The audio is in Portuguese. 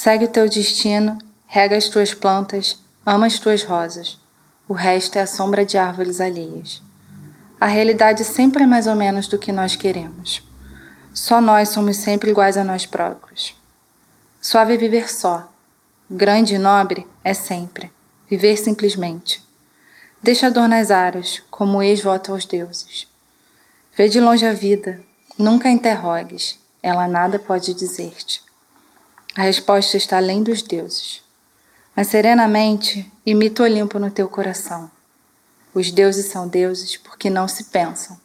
Segue o teu destino, rega as tuas plantas, ama as tuas rosas. O resto é a sombra de árvores alheias. A realidade sempre é mais ou menos do que nós queremos. Só nós somos sempre iguais a nós próprios. Suave é viver só. Grande e nobre é sempre. Viver simplesmente. Deixa a dor nas aras, como ex-voto aos deuses. Vê de longe a vida, nunca interrogues, ela nada pode dizer-te. A resposta está além dos deuses. Mas serenamente imita o Olimpo no teu coração. Os deuses são deuses porque não se pensam.